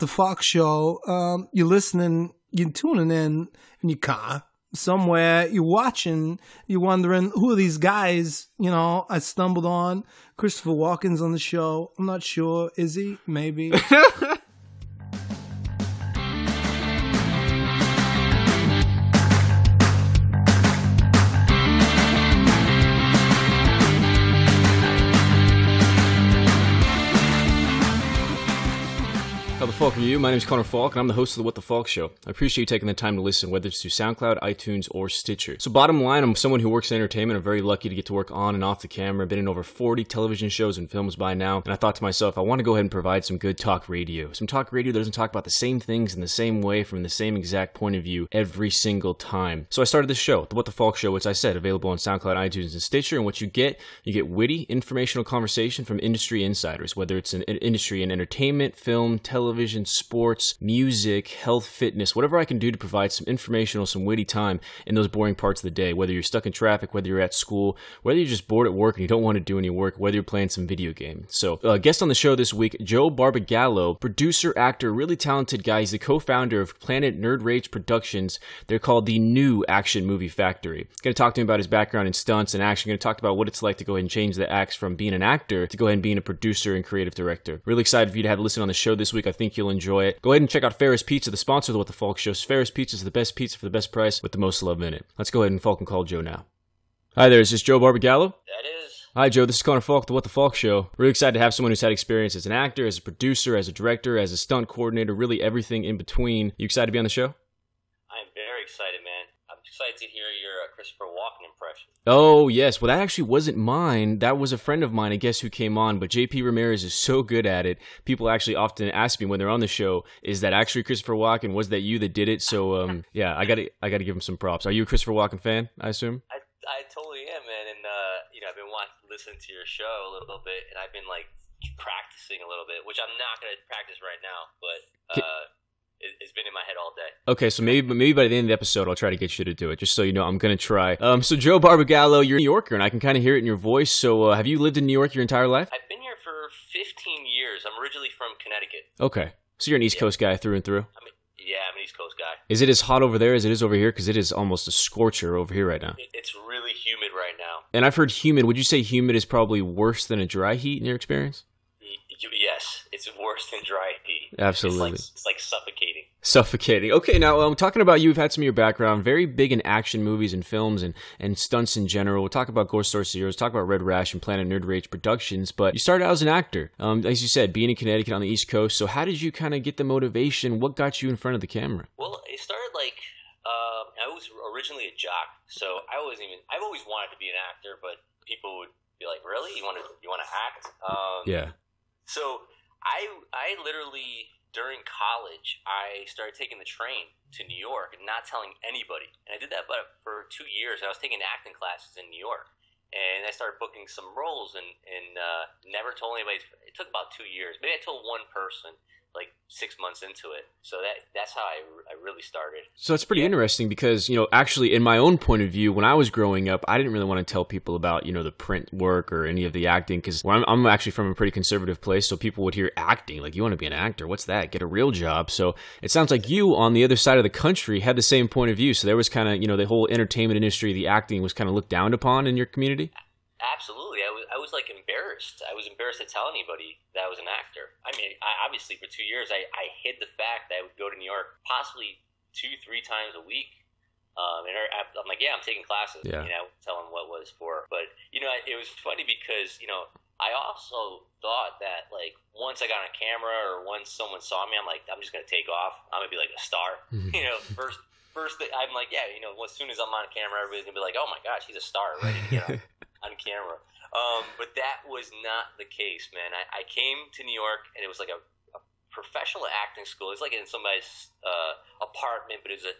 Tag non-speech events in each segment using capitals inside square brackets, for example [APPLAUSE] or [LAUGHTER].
the Fox Show. Um, you're listening, you're tuning in in your car somewhere. You're watching. You're wondering who are these guys? You know, I stumbled on Christopher Walken's on the show. I'm not sure. Is he? Maybe. [LAUGHS] Are you? My name is Connor Faulk, and I'm the host of the What the Faulk Show. I appreciate you taking the time to listen, whether it's through SoundCloud, iTunes, or Stitcher. So, bottom line, I'm someone who works in entertainment. I'm very lucky to get to work on and off the camera. I've been in over 40 television shows and films by now, and I thought to myself, I want to go ahead and provide some good talk radio. Some talk radio that doesn't talk about the same things in the same way from the same exact point of view every single time. So, I started this show, the What the Faulk Show, which I said available on SoundCloud, iTunes, and Stitcher. And what you get, you get witty, informational conversation from industry insiders, whether it's an industry in entertainment, film, television, sports music, health, fitness, whatever I can do to provide some informational, some witty time in those boring parts of the day, whether you're stuck in traffic, whether you're at school, whether you're just bored at work and you don't want to do any work, whether you're playing some video game. So, uh, guest on the show this week, Joe Barbagallo, producer, actor, really talented guy. He's the co-founder of Planet Nerd Rage Productions. They're called the New Action Movie Factory. Going to talk to him about his background in stunts and action. Going to talk about what it's like to go ahead and change the acts from being an actor to go ahead and being a producer and creative director. Really excited for you to have a listen on the show this week. I think you'll enjoy it. Go ahead and check out Ferris Pizza, the sponsor of the What the Faulk Show. Ferris Pizza is the best pizza for the best price with the most love in it. Let's go ahead and Faulk and call Joe now. Hi there, is this is Joe Barbagallo? That is. Hi, Joe. This is Connor Faulk, the What the Faulk Show. Really excited to have someone who's had experience as an actor, as a producer, as a director, as a stunt coordinator, really everything in between. You excited to be on the show? I'm very excited, man. Excited to hear your uh, Christopher Walken impression. Oh, yes. Well, that actually wasn't mine. That was a friend of mine, I guess, who came on. But JP Ramirez is so good at it. People actually often ask me when they're on the show, is that actually Christopher Walken? Was that you that did it? So, um, [LAUGHS] yeah, I got to I got to give him some props. Are you a Christopher Walken fan, I assume? I, I totally am, man. And, uh, you know, I've been watching, listening to your show a little bit, and I've been, like, practicing a little bit, which I'm not going to practice right now. But, uh, it's been in my head all day. Okay, so maybe maybe by the end of the episode, I'll try to get you to do it, just so you know. I'm gonna try. Um, so Joe Barbagallo, you're a New Yorker, and I can kind of hear it in your voice. So, uh, have you lived in New York your entire life? I've been here for 15 years. I'm originally from Connecticut. Okay, so you're an East yeah. Coast guy through and through. I mean, yeah, I'm an East Coast guy. Is it as hot over there as it is over here? Because it is almost a scorcher over here right now. It's really humid right now. And I've heard humid. Would you say humid is probably worse than a dry heat in your experience? Yes, it's worse than dry heat. Absolutely, it's like, it's like suffocating. Suffocating. Okay, now I'm um, talking about you. You've had some of your background, very big in action movies and films and, and stunts in general. We'll talk about Ghost Source Zero, talk about Red Rash and Planet Nerd Rage Productions. But you started out as an actor, um, as you said, being in Connecticut on the East Coast. So how did you kind of get the motivation? What got you in front of the camera? Well, it started like uh, I was originally a jock, so I wasn't even. I've always wanted to be an actor, but people would be like, "Really? You want to? You want to act?" Um, yeah. So I I literally during college, I started taking the train to New York and not telling anybody. And I did that for two years. I was taking acting classes in New York. And I started booking some roles and, and uh, never told anybody. It took about two years. Maybe I told one person like six months into it. So that that's how I, I really started. So it's pretty yeah. interesting because you know actually in my own point of view, when I was growing up, I didn't really want to tell people about you know the print work or any of the acting because I'm, I'm actually from a pretty conservative place, so people would hear acting like you want to be an actor, what's that? Get a real job. So it sounds like you on the other side of the country had the same point of view. So there was kind of you know the whole entertainment industry, the acting was kind of looked down upon in your community. Absolutely, was, like embarrassed. I was embarrassed to tell anybody that I was an actor. I mean, I, obviously for two years, I, I hid the fact that I would go to New York possibly two, three times a week. Um, and I'm like, yeah, I'm taking classes. Yeah. You know, tell them what was for. But you know, it was funny because you know I also thought that like once I got on camera or once someone saw me, I'm like, I'm just gonna take off. I'm gonna be like a star. Mm-hmm. [LAUGHS] You know, first first thing, I'm like, yeah, you know, as soon as I'm on camera, everybody's gonna be like, oh my gosh, he's a star, ready to get on, on camera. Um, but that was not the case, man. I, I, came to New York and it was like a, a professional acting school. It's like in somebody's uh, apartment, but it was a,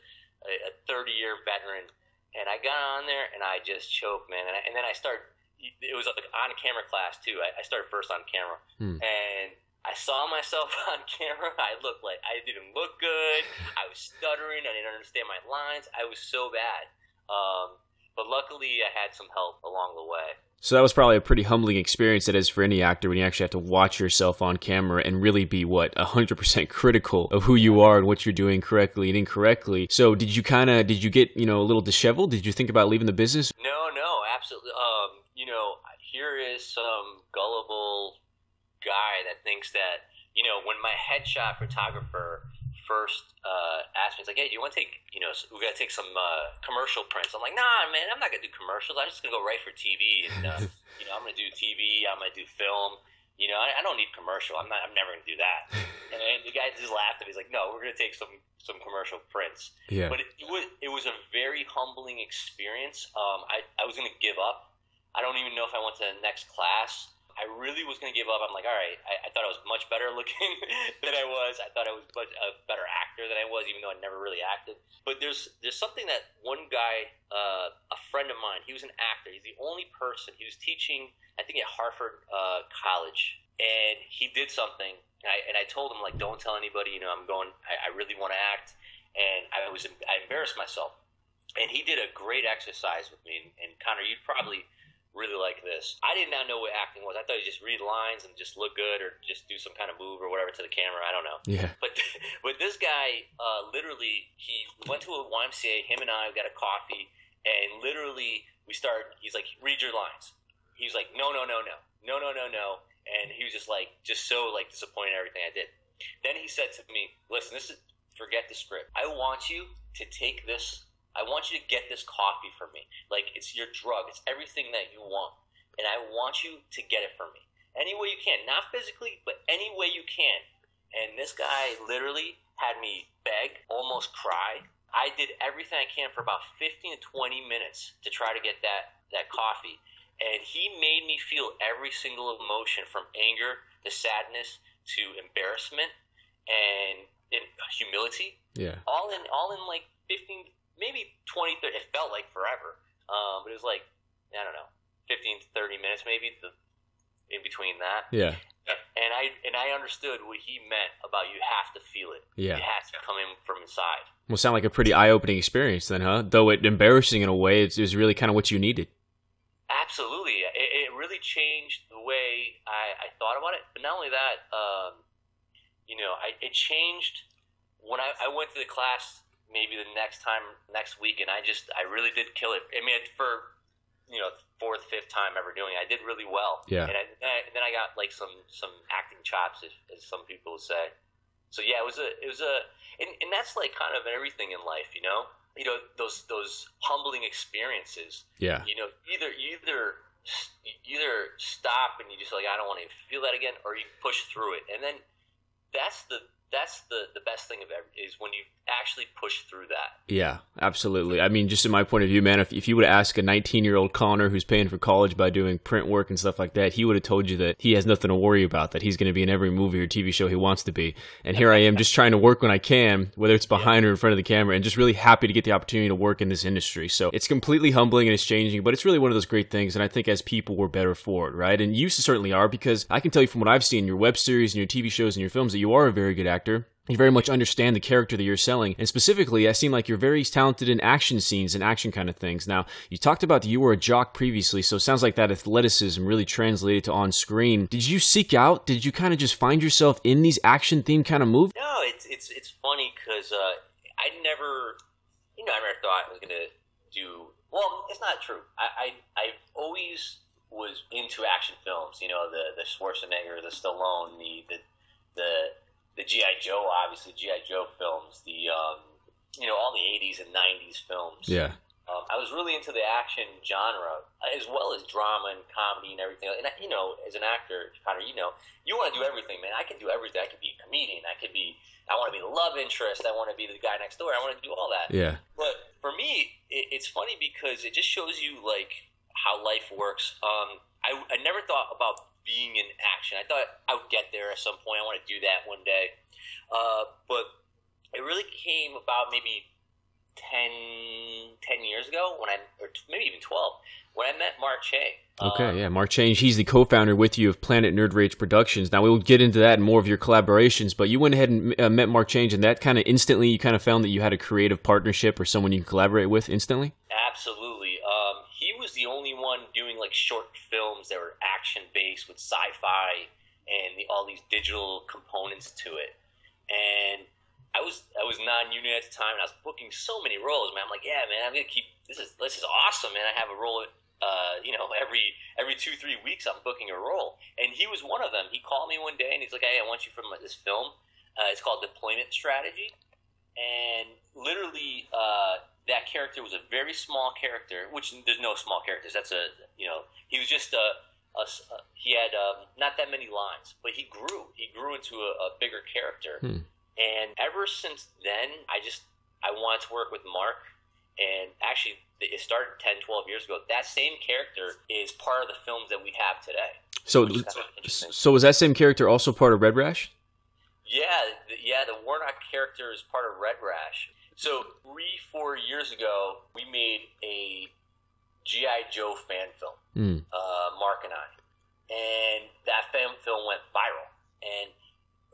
a 30 year veteran. And I got on there and I just choked, man. And, I, and then I started, it was like on camera class too. I, I started first on camera. Hmm. And I saw myself [LAUGHS] on camera. I looked like I didn't look good. I was stuttering. I didn't understand my lines. I was so bad. Um, but luckily, I had some help along the way. So that was probably a pretty humbling experience that is for any actor when you actually have to watch yourself on camera and really be what 100% critical of who you are and what you're doing correctly and incorrectly. So did you kind of did you get, you know, a little disheveled? Did you think about leaving the business? No, no, absolutely. Um, you know, here is some gullible guy that thinks that, you know, when my headshot photographer first uh, asked me, he's like, "Hey, do you want to take, you know, we got to take some uh, commercial prints?" I'm like, "Nah, man, I'm not gonna do commercials. I'm just gonna go right for TV, and uh, [LAUGHS] you know, I'm gonna do TV. I'm gonna do film. You know, I, I don't need commercial. I'm not. I'm never gonna do that." [LAUGHS] and then the guy just laughed at me. He's like, "No, we're gonna take some some commercial prints." Yeah. But it, it was it was a very humbling experience. Um, I I was gonna give up. I don't even know if I went to the next class. I really was going to give up. I'm like, all right, I, I thought I was much better [LAUGHS] looking than I was. I thought I was much, a better actor than I was, even though I never really acted. But there's there's something that one guy, uh, a friend of mine, he was an actor. He's the only person. He was teaching, I think, at Harvard uh, College, and he did something. And I, and I told him like, don't tell anybody. You know, I'm going. I, I really want to act, and I was I embarrassed myself. And he did a great exercise with me. And, and Connor, you'd probably really like this. I did not know what acting was. I thought you just read lines and just look good or just do some kind of move or whatever to the camera. I don't know. Yeah. But [LAUGHS] but this guy uh, literally he went to a YMCA. Him and I got a coffee and literally we started. He's like, read your lines. He was like, no, no, no, no, no, no, no, no. And he was just like, just so like disappointed in everything I did. Then he said to me, listen, this is forget the script. I want you to take this I want you to get this coffee for me. Like it's your drug. It's everything that you want. And I want you to get it for me. Any way you can. Not physically, but any way you can. And this guy literally had me beg, almost cry. I did everything I can for about 15 to 20 minutes to try to get that, that coffee. And he made me feel every single emotion from anger to sadness to embarrassment and, and humility. Yeah. All in all in like 15 maybe 20, 30, it felt like forever. Um, but it was like, I don't know, 15 to 30 minutes maybe the, in between that. Yeah. And I and I understood what he meant about you have to feel it. Yeah. It has to come in from inside. Well, sound like a pretty eye-opening experience then, huh? Though it embarrassing in a way, it was really kind of what you needed. Absolutely. It, it really changed the way I, I thought about it. But not only that, um, you know, I, it changed when I, I went to the class maybe the next time next week, and I just I really did kill it. I mean, for you know fourth, fifth time ever doing, it, I did really well. Yeah. And, I, and then I got like some some acting chops, as, as some people would say. So yeah, it was a it was a and, and that's like kind of everything in life, you know. You know those those humbling experiences. Yeah. You know, either either either stop and you just like I don't want to feel that again, or you push through it, and then that's the that's the the best thing of ever is when you actually push through that. Yeah, absolutely. I mean, just in my point of view, man, if, if you would ask a 19 year old Connor who's paying for college by doing print work and stuff like that, he would have told you that he has nothing to worry about, that he's going to be in every movie or TV show he wants to be. And here I am just trying to work when I can, whether it's behind or in front of the camera, and just really happy to get the opportunity to work in this industry. So it's completely humbling and it's changing, but it's really one of those great things. And I think as people, we're better for it, right? And you certainly are because I can tell you from what I've seen your web series and your TV shows and your films that you are a very good actor you very much understand the character that you're selling. And specifically, I seem like you're very talented in action scenes and action kind of things. Now, you talked about that you were a jock previously, so it sounds like that athleticism really translated to on screen. Did you seek out? Did you kind of just find yourself in these action themed kind of movies? No, it's it's it's funny because uh, I never, you know, I never thought I was gonna do. Well, it's not true. I I I've always was into action films. You know, the the Schwarzenegger, the Stallone, the the the the GI Joe, obviously GI Joe films, the um, you know all the '80s and '90s films. Yeah. Um, I was really into the action genre as well as drama and comedy and everything. And you know, as an actor, Connor, you know, you want to do everything, man. I can do everything. I could be a comedian. I could be. I want to be the love interest. I want to be the guy next door. I want to do all that. Yeah. But for me, it, it's funny because it just shows you like how life works. Um, I, I never thought about being in action. I thought I would get there at some point. I want to do that one day. Uh, but it really came about maybe 10, 10 years ago when I, or maybe even 12, when I met Mark Cheng. Okay, Um, yeah, Mark Cheng. He's the co-founder with you of Planet Nerd Rage Productions. Now we will get into that and more of your collaborations, but you went ahead and uh, met Mark Cheng, and that kind of instantly you kind of found that you had a creative partnership or someone you can collaborate with instantly. Absolutely. Was the only one doing like short films that were action based with sci-fi and the, all these digital components to it. And I was I was non-union at the time, and I was booking so many roles. Man, I'm like, yeah, man, I'm gonna keep this is this is awesome, man. I have a role, uh, you know, every every two three weeks I'm booking a role, and he was one of them. He called me one day, and he's like, hey, I want you for this film. Uh, it's called Deployment Strategy, and literally. Uh, that character was a very small character, which there's no small characters. That's a you know he was just a, a, he had um, not that many lines, but he grew. He grew into a, a bigger character, Hmm. and ever since then, I just I wanted to work with Mark. And actually, it started 10, 12 years ago. That same character is part of the films that we have today. So, kind of so was that same character also part of Red Rash? Yeah, yeah, the Warnock character is part of Red Rash. So three, four years ago, we made a GI Joe fan film, Mm. uh, Mark and I, and that fan film went viral. And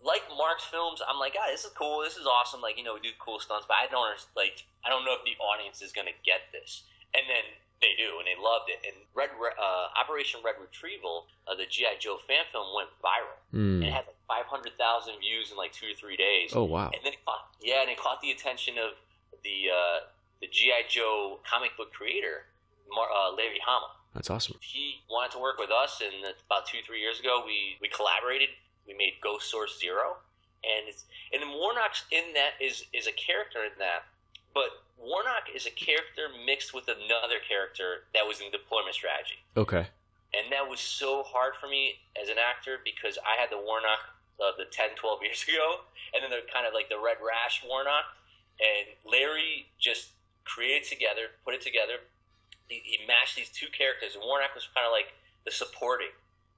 like Mark's films, I'm like, ah, this is cool, this is awesome. Like, you know, we do cool stunts, but I don't like, I don't know if the audience is gonna get this. And then they do, and they loved it. And Red uh, Operation Red Retrieval, uh, the GI Joe fan film, went viral and it Mm. had like 500,000 views in like two or three days. Oh wow. And then it caught, yeah, and it caught the attention of the uh, the GI Joe comic book creator, Mar- uh, Larry Hama. That's awesome. He wanted to work with us, and about two three years ago, we we collaborated. We made Ghost Source Zero, and it's and Warnock's in that is is a character in that, but Warnock is a character mixed with another character that was in deployment strategy Okay. and that was so hard for me as an actor because I had the Warnock of the 10, 12 years ago, and then the kind of like the Red Rash Warnock, and Larry just created together, put it together. He, he matched these two characters, and Warnock was kind of like the supporting,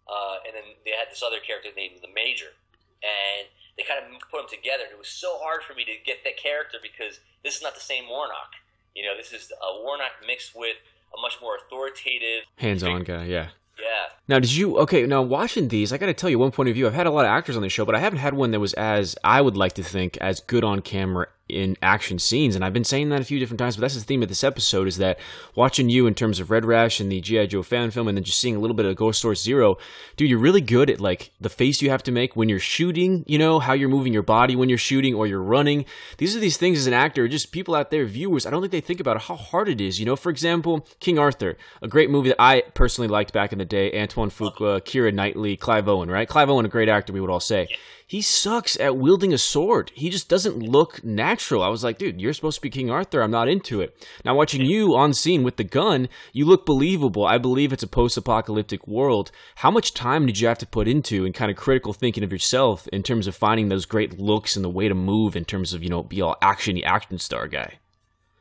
uh, and then they had this other character named the Major, and they kind of put them together. And it was so hard for me to get that character because this is not the same Warnock. You know, this is a Warnock mixed with a much more authoritative, Hands-on guy. Yeah. Yeah, Now, did you okay? Now, watching these, I got to tell you one point of view. I've had a lot of actors on the show, but I haven't had one that was as I would like to think as good on camera in action scenes. And I've been saying that a few different times, but that's the theme of this episode: is that watching you in terms of Red Rash and the GI Joe fan film, and then just seeing a little bit of Ghost Source Zero, dude, you're really good at like the face you have to make when you're shooting. You know how you're moving your body when you're shooting or you're running. These are these things as an actor, just people out there, viewers. I don't think they think about how hard it is. You know, for example, King Arthur, a great movie that I personally liked back in the day. Antoine Fuqua, Keira Knightley, Clive Owen, right? Clive Owen, a great actor, we would all say. He sucks at wielding a sword. He just doesn't look natural. I was like, dude, you're supposed to be King Arthur. I'm not into it. Now, watching you on scene with the gun, you look believable. I believe it's a post apocalyptic world. How much time did you have to put into and kind of critical thinking of yourself in terms of finding those great looks and the way to move in terms of, you know, be all actiony action star guy?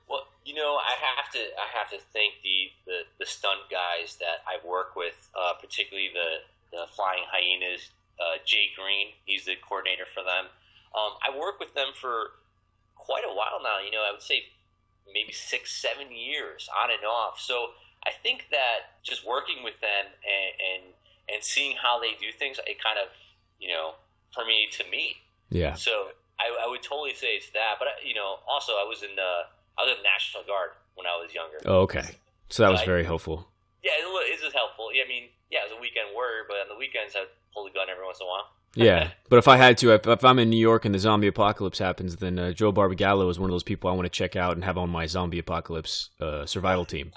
Well, you know, I have to I have to thank the the, the stunt guys that I work with, uh, particularly the the Flying Hyenas. Uh, Jay Green, he's the coordinator for them. Um, I work with them for quite a while now. You know, I would say maybe six, seven years on and off. So I think that just working with them and and, and seeing how they do things, it kind of you know permeated to me. Yeah. So I, I would totally say it's that. But you know, also I was in the I was in the National Guard when I was younger. Oh, okay. So that was I- very helpful. Yeah, it was helpful. Yeah, I mean, yeah, it was a weekend warrior, but on the weekends I'd pull the gun every once in a while. Yeah, but if I had to, if, if I'm in New York and the zombie apocalypse happens, then uh, Joe Barbagallo is one of those people I want to check out and have on my zombie apocalypse uh, survival team.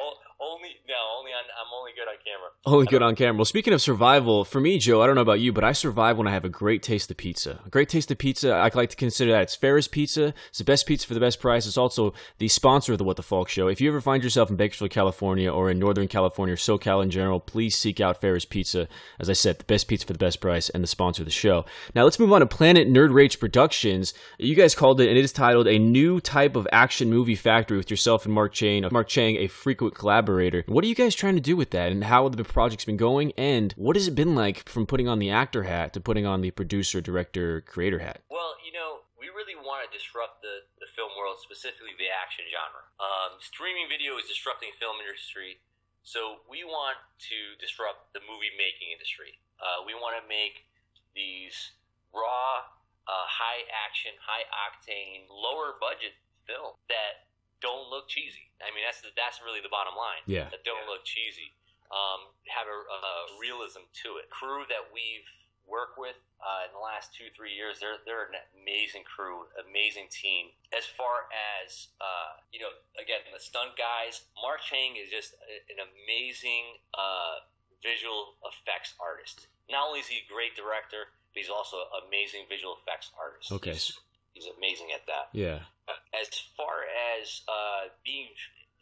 O- only no, only on I'm only good on camera. Only good on camera. Well, speaking of survival, for me, Joe, I don't know about you, but I survive when I have a great taste of pizza. A great taste of pizza, I like to consider that it's Ferris Pizza. It's the best pizza for the best price. It's also the sponsor of the What the Faulk Show. If you ever find yourself in Bakersfield, California, or in Northern California or SoCal in general, please seek out Ferris Pizza. As I said, the best pizza for the best price and the sponsor of the show. Now let's move on to Planet Nerd Rage Productions. You guys called it, and it is titled "A New Type of Action Movie Factory" with yourself and Mark Cheng. Mark Cheng, a frequent collaborator. What are you guys trying to do with that, and how the project's been going? And what has it been like from putting on the actor hat to putting on the producer, director, creator hat? Well, you know, we really want to disrupt the, the film world, specifically the action genre. Um, streaming video is disrupting film industry, so we want to disrupt the movie making industry. Uh, we want to make these raw, uh, high action, high octane, lower budget film that don't look cheesy. I mean, that's the, that's really the bottom line. Yeah. That don't look cheesy. um, have a, a realism to it. Crew that we've worked with uh, in the last two three years, they're they're an amazing crew, amazing team. As far as uh, you know, again the stunt guys, Mark Cheng is just an amazing uh, visual effects artist. Not only is he a great director, but he's also an amazing visual effects artist. Okay. He's, he's amazing at that. Yeah. As far as uh, being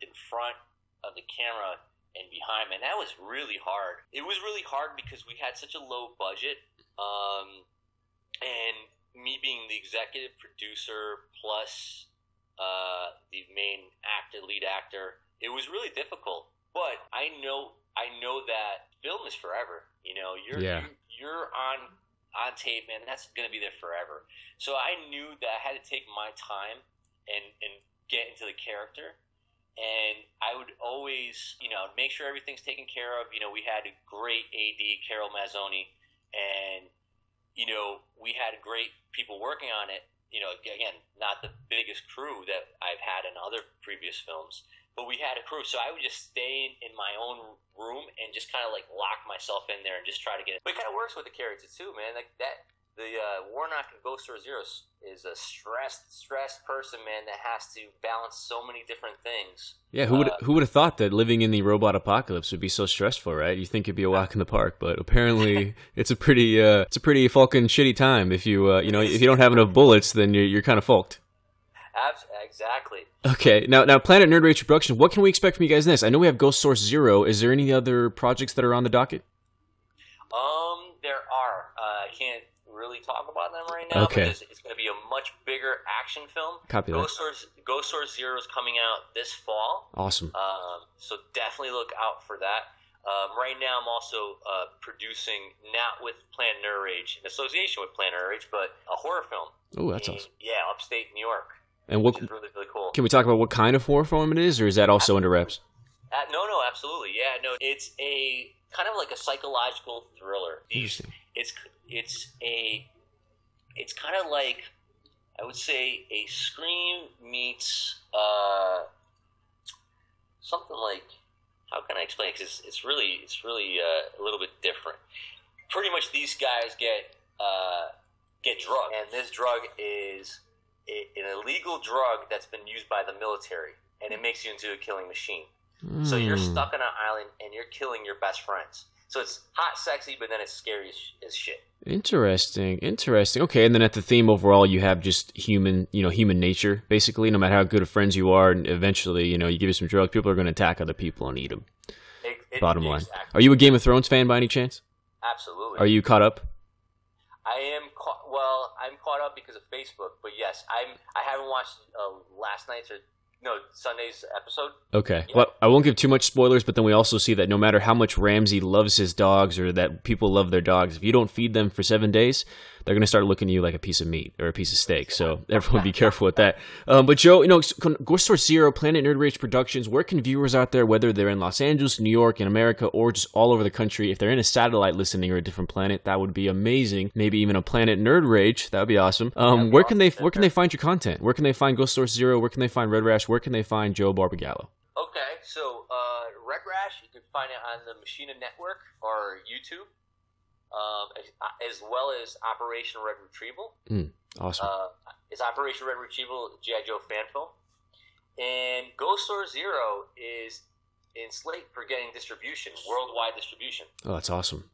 in front of the camera and behind, man, that was really hard. It was really hard because we had such a low budget, um, and me being the executive producer plus uh, the main actor, lead actor, it was really difficult. But I know, I know that film is forever. You know, you're Yeah. you, you're on on tape, man. That's gonna be there forever. So I knew that I had to take my time and and get into the character. And I would always, you know, make sure everything's taken care of. You know, we had a great AD, Carol Mazzoni, and you know, we had great people working on it. You know, again, not the biggest crew that I've had in other previous films, but we had a crew. So I would just stay in, my own room and just kind of like lock myself in there and just try to get it. But it kind of works with the character too, man. Like that, the uh, Warnock and Ghost Source Zero is- a stressed, stressed person, man, that has to balance so many different things. Yeah, who would Uh, who would have thought that living in the robot apocalypse would be so stressful, right? You think it'd be a walk in the park, but apparently [LAUGHS] it's a pretty uh, it's a pretty fucking shitty time. If you uh, you know if you don't have enough bullets, then you're you're kind of fucked. Exactly. Okay, now now Planet Nerd Rage Production. What can we expect from you guys next? I know we have Ghost Source Zero. Is there any other projects that are on the docket? Um, there are. Uh, I can't really talk about them right now. Okay. Because it's going to be a much bigger action film. Copy that. Ghost Source, Ghost Source Zero is coming out this fall. Awesome. Um, so definitely look out for that. Um, right now, I'm also uh, producing, not with Planet Nerd Rage, in association with Planet Nerd Rage, but a horror film. Oh, that's in, awesome. Yeah, upstate New York, And what really, really cool. can we talk about? What kind of horror film it is, or is that also under wraps? Uh, no, no, absolutely. Yeah, no, it's a kind of like a psychological thriller. These, Interesting. it's it's a it's kind of like I would say a Scream meets uh, something like how can I explain? Because it's, it's really it's really uh, a little bit different. Pretty much, these guys get uh, get drugged, and this drug is a, an illegal drug that's been used by the military, and it makes you into a killing machine. So you're Hmm. stuck on an island and you're killing your best friends. So it's hot, sexy, but then it's scary as, as shit. Interesting, interesting. Okay, and then at the theme overall, you have just human, you know, human nature. Basically, no matter how good of friends you are, and eventually, you know, you give you some drugs, people are going to attack other people and eat them. It, it- Bottom line. exactly. Are you a Game of Thrones fan by any chance? Absolutely. Are you caught up? I am caught. Well, I'm caught up because of Facebook, but yes, I'm. I haven't watched uh, last night's or no Sunday's episode. Okay. Yeah. Well, I won't give too much spoilers, but then we also see that no matter how much Ramsay loves his dogs or that people love their dogs, if you don't feed them for seven days, they're going to start looking at you like a piece of meat or a piece of steak. So [LAUGHS] everyone be careful with that. Um, but Joe, you know, Ghost Source Zero, Planet Nerd Rage Productions, where can viewers out there, whether they're in Los Angeles, New York, in America, or just all over the country, if they're in a satellite listening or a different planet, that would be amazing. Maybe even a Planet Nerd Rage, that would be awesome. Um, be where can they where can they find your content? Where can they find Ghost Source Zero? Where can they find Red Rash? Where can they find Joe Barbagallo? Okay, so uh, Red Rash, you can find it on the Machinima Network or YouTube, um, as, as well as Operation Red Retrieval. Awesome. Uh, it's Operation Red Retrieval GI Joe fan film, and Ghost Source Zero is in slate for getting distribution, worldwide distribution. oh, that's awesome.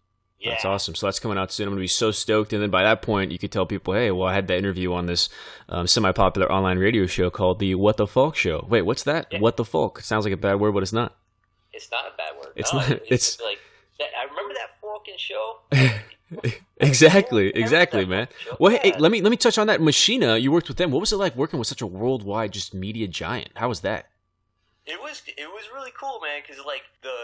Yeah, That's awesome. So that's coming out soon. I'm going to be so stoked. And then by that point, you could tell people, hey, well, I had that interview on this um, semi popular online radio show called The What the Faulk Show. Wait, what's that? Yeah. What the Faulk? Sounds like a bad word, but it's not. It's not a bad word. It's no, not- it's- like that, I remember that fucking show. [LAUGHS] exactly, exactly, man. Well, hey, hey, let me let me touch on that. Machinima, you worked with them. What was it like working with such a worldwide just media giant? How was that? It was it was really cool, man. Because like the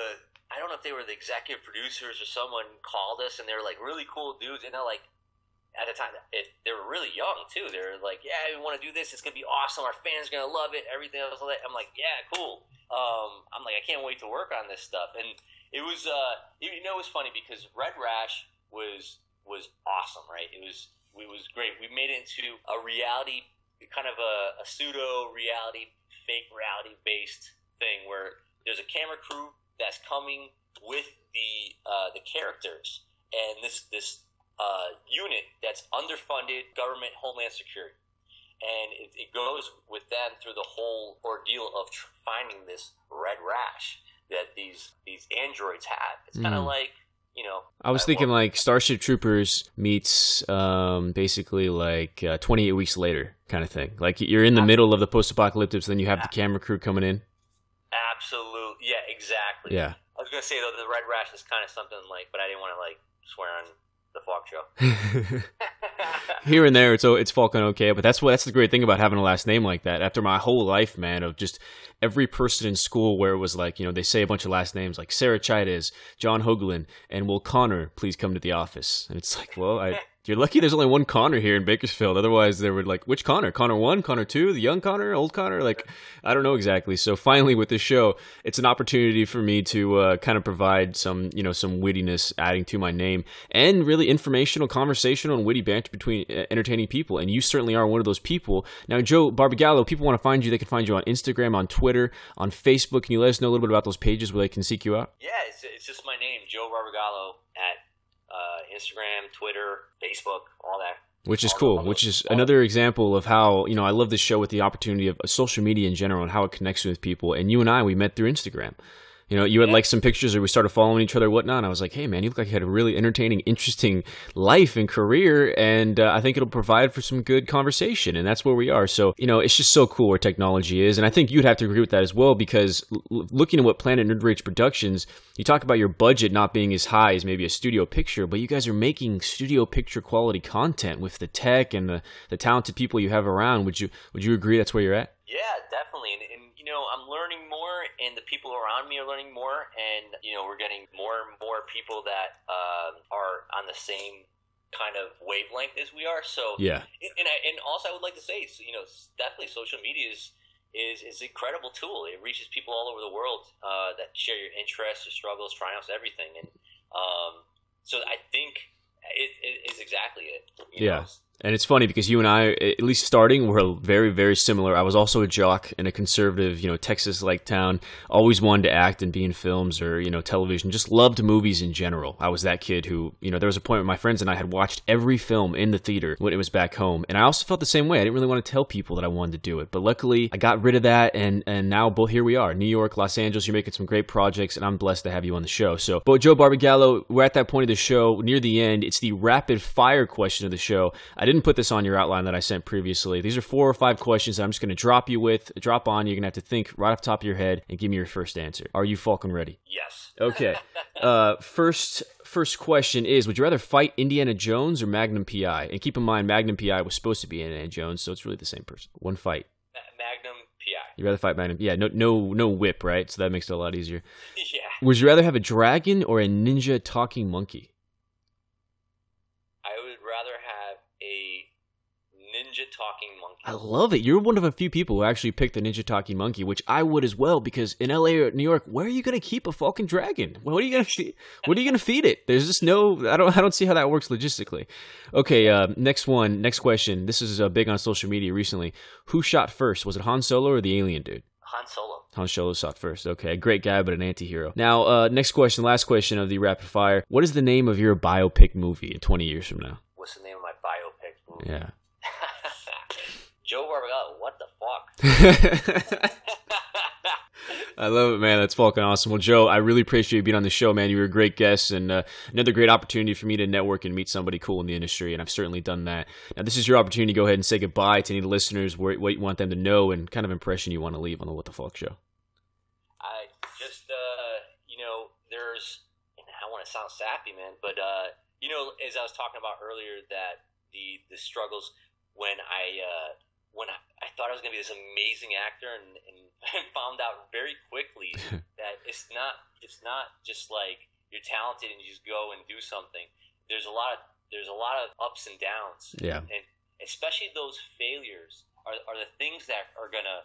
I don't know if they were the executive producers or someone called us, and they were like really cool dudes, and they're like. At the time, it, they were really young too. They were like, "Yeah, we want to do this. It's gonna be awesome. Our fans are gonna love it. Everything else." like. I'm like, "Yeah, cool." Um, I'm like, I can't wait to work on this stuff. And it was, uh, you know, it was funny because Red Rash was was awesome, right? It was it was great. We made it into a reality, kind of a, a pseudo reality, fake reality based thing where there's a camera crew that's coming with the uh, the characters and this this uh, unit that's underfunded government homeland security and it, it, goes with them through the whole ordeal of tr- finding this red rash that these these androids have. It's kind of mm. like you know. I was thinking like Starship Troopers meets um, basically like uh, 28 weeks later kind of thing. Like you're in the middle of the post-apocalyptic, then you have the camera crew coming in. Absolutely, yeah, exactly. Yeah. I was gonna say though the red rash is kind of something like, but I didn't want to like swear on the Faulk Show. [LAUGHS] Here and there, it's oh, it's Falcon okay, but that's what that's the great thing about having a last name like that. After my whole life, man, of just every person in school where it was like, you know, they say a bunch of last names like Sarah Chides, John Hoagland, and will Connor please come to the office? And it's like, well, I [LAUGHS] you're lucky there's only one Connor here in Bakersfield. Otherwise, there would like which Connor? Connor one, Connor two, the young Connor, old Connor. Like I don't know exactly. So finally, with this show, it's an opportunity for me to uh, kind of provide some you know some wittiness adding to my name and really informational, conversational, and witty banter between uh, entertaining people. And you certainly are one of those people. Now, Joe Barbagallo, people want to find you. They can find you on Instagram, on Twitter, on Facebook. Can you let us know a little bit about those pages where they can seek you out? Yeah, it's, it's just my name, Joe Barbagallo at Instagram, Twitter, Facebook, all that. Which is cool. Which is another example of how you know I love this show with the opportunity of social media in general and how it connects with people. And you and I, we met through Instagram. You know, you had yeah. like some pictures, or we started following each other, whatnot. And I was like, "Hey, man, you look like you had a really entertaining, interesting life and career, and uh, I think it'll provide for some good conversation." And that's where we are. So, you know, it's just so cool where technology is, and I think you'd have to agree with that as well. Because l- looking at what Planet Nerd Rage Productions, you talk about your budget not being as high as maybe a studio picture, but you guys are making studio picture quality content with the tech and the, the talented people you have around. Would you would you agree that's where you're at? Yeah, definitely. And, and you know, I'm learning more, and the people around me are learning more, and you know, we're getting more and more people that uh, are on the same kind of wavelength as we are. So yeah, and I, and also I would like to say, you know, definitely social media is is is an incredible tool. It reaches people all over the world uh, that share your interests, your struggles, triumphs, everything, and um, so I think it, it is exactly it. yeah. Know? And it's funny because you and I, at least starting, were very, very similar. I was also a jock in a conservative, you know, Texas-like town. Always wanted to act and be in films or you know television. Just loved movies in general. I was that kid who, you know, there was a point where my friends and I had watched every film in the theater when it was back home, and I also felt the same way. I didn't really want to tell people that I wanted to do it, but luckily I got rid of that, and and now both here we are, New York, Los Angeles. You're making some great projects, and I'm blessed to have you on the show. So, but Joe Barbagallo, we're at that point of the show near the end. It's the rapid fire question of the show. I didn't put this on your outline that I sent previously. These are four or five questions that I'm just going to drop you with, drop on. You're going to have to think right off the top of your head and give me your first answer. Are you Falcon ready? Yes. Okay. [LAUGHS] uh, first first question is Would you rather fight Indiana Jones or Magnum PI? And keep in mind, Magnum PI was supposed to be Indiana Jones, so it's really the same person. One fight. Magnum PI. You rather fight Magnum? Yeah, no, no, no whip, right? So that makes it a lot easier. [LAUGHS] yeah. Would you rather have a dragon or a ninja talking monkey? ninja talking monkey. I love it. You're one of a few people who actually picked the ninja talking monkey, which I would as well. Because in LA or New York, where are you going to keep a fucking Dragon? What are you going to feed? What are you going to feed it? There's just no. I don't. I don't see how that works logistically. Okay. Uh, next one. Next question. This is uh, big on social media recently. Who shot first? Was it Han Solo or the alien dude? Han Solo. Han Solo shot first. Okay, great guy, but an anti-hero. Now, uh, next question, last question of the rapid fire. What is the name of your biopic movie in 20 years from now? What's the name of my biopic movie? Yeah. Joe Barbagallo, what the fuck? I love it, man. That's fucking awesome. Well, Joe, I really appreciate you being on the show, man. You were a great guest and uh, another great opportunity for me to network and meet somebody cool in the industry, and I've certainly done that. Now, this is your opportunity to go ahead and say goodbye to any listeners, what you want them to know, and kind of impression you want to leave on the What the Fuck show. I just, uh, you know, there's, I want to sound sappy, man, but, uh, you know, as I was talking about earlier, that the, the struggles when I, uh, when I, I thought I was going to be this amazing actor, and, and, [LAUGHS] and found out very quickly [LAUGHS] that it's not it's not just like you're talented and you just go and do something. There's a lot of there's a lot of ups and downs. Yeah. And especially those failures are, are the things that are gonna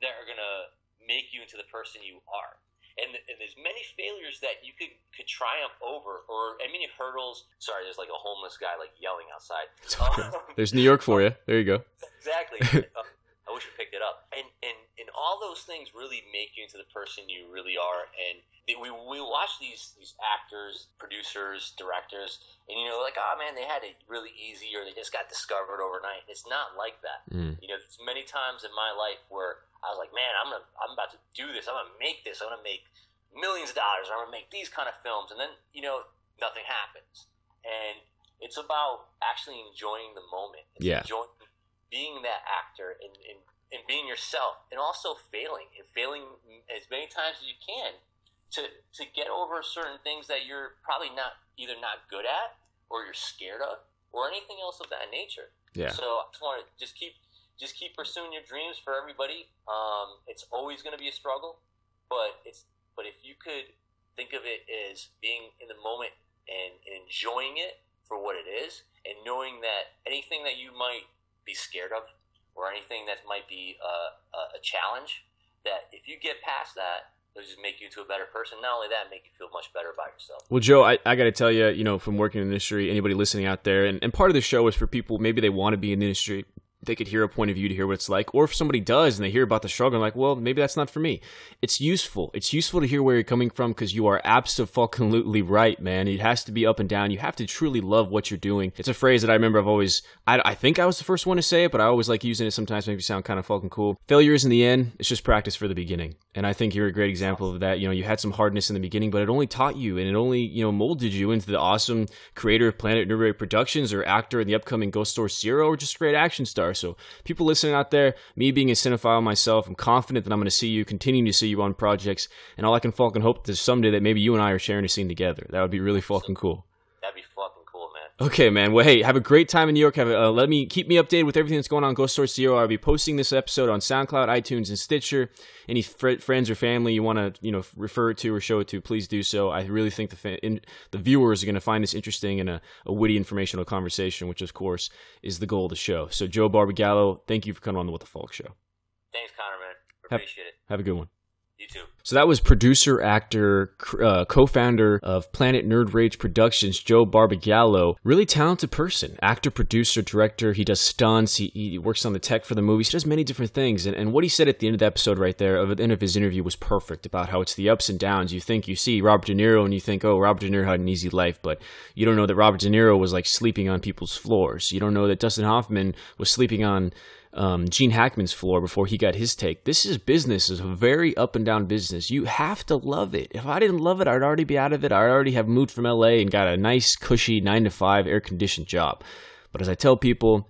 that are gonna make you into the person you are and, and there's many failures that you could could triumph over, or I mean hurdles. Sorry, there's like a homeless guy like yelling outside. Okay. [LAUGHS] there's New York for you. There you go. Exactly. [LAUGHS] uh, I wish we picked it up. And and and all those things really make you into the person you really are. And we we watch these these actors, producers, directors, and you know, like, oh man, they had it really easy, or they just got discovered overnight. It's not like that. Mm. You know, there's many times in my life where I was like, man, I'm gonna I'm about to do this. I'm gonna make this. I'm gonna make millions of dollars. I'm gonna make these kind of films, and then you know, nothing happens. And it's about actually enjoying the moment. It's Yeah. Enjoying being that actor and, and, and being yourself and also failing and failing as many times as you can to, to get over certain things that you're probably not either not good at or you're scared of or anything else of that nature. Yeah. So I just want to just keep just keep pursuing your dreams for everybody. Um, it's always going to be a struggle, but it's but if you could think of it as being in the moment and, and enjoying it for what it is, and knowing that anything that you might be scared of or anything that might be uh, a, a challenge, that if you get past that, it'll just make you into a better person. Not only that, make you feel much better about yourself. Well, Joe, I, I got to tell you, you know, from working in the industry, anybody listening out there, and, and part of the show is for people, maybe they want to be in the industry. They could hear a point of view to hear what it's like. Or if somebody does and they hear about the struggle, and like, well, maybe that's not for me. It's useful. It's useful to hear where you're coming from because you are absolutely right, man. It has to be up and down. You have to truly love what you're doing. It's a phrase that I remember I've always, I, I think I was the first one to say it, but I always like using it sometimes, make me sound kind of fucking cool. Failure is in the end, it's just practice for the beginning. And I think you're a great example of that. You know, you had some hardness in the beginning, but it only taught you and it only, you know, molded you into the awesome creator of Planet Nerd Productions or actor in the upcoming Ghost Source Zero or just great action star. So people listening out there, me being a cinephile myself, I'm confident that I'm going to see you, continuing to see you on projects. And all I can fucking hope is someday that maybe you and I are sharing a scene together. That would be really fucking cool. That'd be fucking. Okay, man. Well, hey, have a great time in New York. Have a, uh, let me keep me updated with everything that's going on Ghost Source Zero. I'll be posting this episode on SoundCloud, iTunes, and Stitcher. Any fr- friends or family you want to, you know, refer it to or show it to, please do so. I really think the fa- in, the viewers are going to find this interesting and a, a witty, informational conversation, which of course is the goal of the show. So, Joe Barbagallo, thank you for coming on the What the Faulk Show. Thanks, Connor, man. Have- Appreciate it. Have a good one. So that was producer, actor, uh, co-founder of Planet Nerd Rage Productions, Joe Barbagallo. Really talented person, actor, producer, director. He does stunts. He, he works on the tech for the movies. He does many different things. And, and what he said at the end of the episode, right there, at the end of his interview, was perfect about how it's the ups and downs. You think you see Robert De Niro and you think, oh, Robert De Niro had an easy life, but you don't know that Robert De Niro was like sleeping on people's floors. You don't know that Dustin Hoffman was sleeping on um, Gene Hackman's floor before he got his take. This is business. is a very up and down business. You have to love it. If I didn't love it, I'd already be out of it. I'd already have moved from LA and got a nice, cushy nine to five air conditioned job. But as I tell people,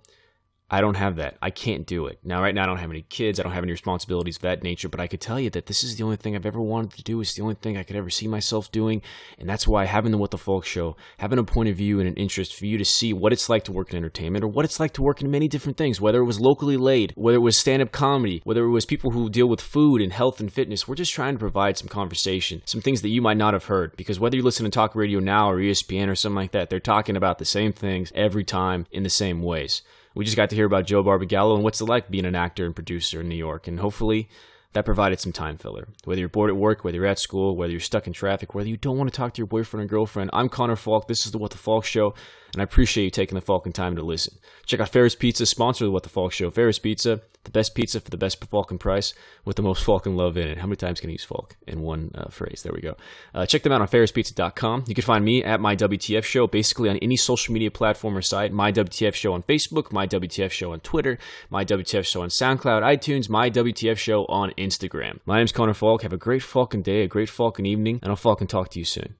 I don't have that. I can't do it. Now, right now, I don't have any kids. I don't have any responsibilities of that nature, but I could tell you that this is the only thing I've ever wanted to do. It's the only thing I could ever see myself doing. And that's why having the What the Faulk show, having a point of view and an interest for you to see what it's like to work in entertainment or what it's like to work in many different things, whether it was locally laid, whether it was stand up comedy, whether it was people who deal with food and health and fitness. We're just trying to provide some conversation, some things that you might not have heard. Because whether you listen to talk radio now or ESPN or something like that, they're talking about the same things every time in the same ways. We just got to hear about Joe Barbagallo and what's it like being an actor and producer in New York. And hopefully that provided some time filler. Whether you're bored at work, whether you're at school, whether you're stuck in traffic, whether you don't want to talk to your boyfriend or girlfriend, I'm Connor Faulk. This is the What the Faulk Show, and I appreciate you taking the Falcon time to listen. Check out Ferris Pizza, sponsor of the What the Faulk Show. Ferris Pizza, the best pizza for the best Falcon price with the most Falcon love in it. How many times can I use Faulk in one uh, phrase? There we go. Uh, check them out on ferrispizza.com. You can find me at My WTF Show basically on any social media platform or site. My WTF Show on Facebook, My WTF Show on Twitter, My WTF Show on SoundCloud, iTunes, My WTF Show on Instagram. My name's Connor Faulk. Have a great Falcon day, a great Falcon evening, and I'll Falcon talk to you soon.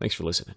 Thanks for listening.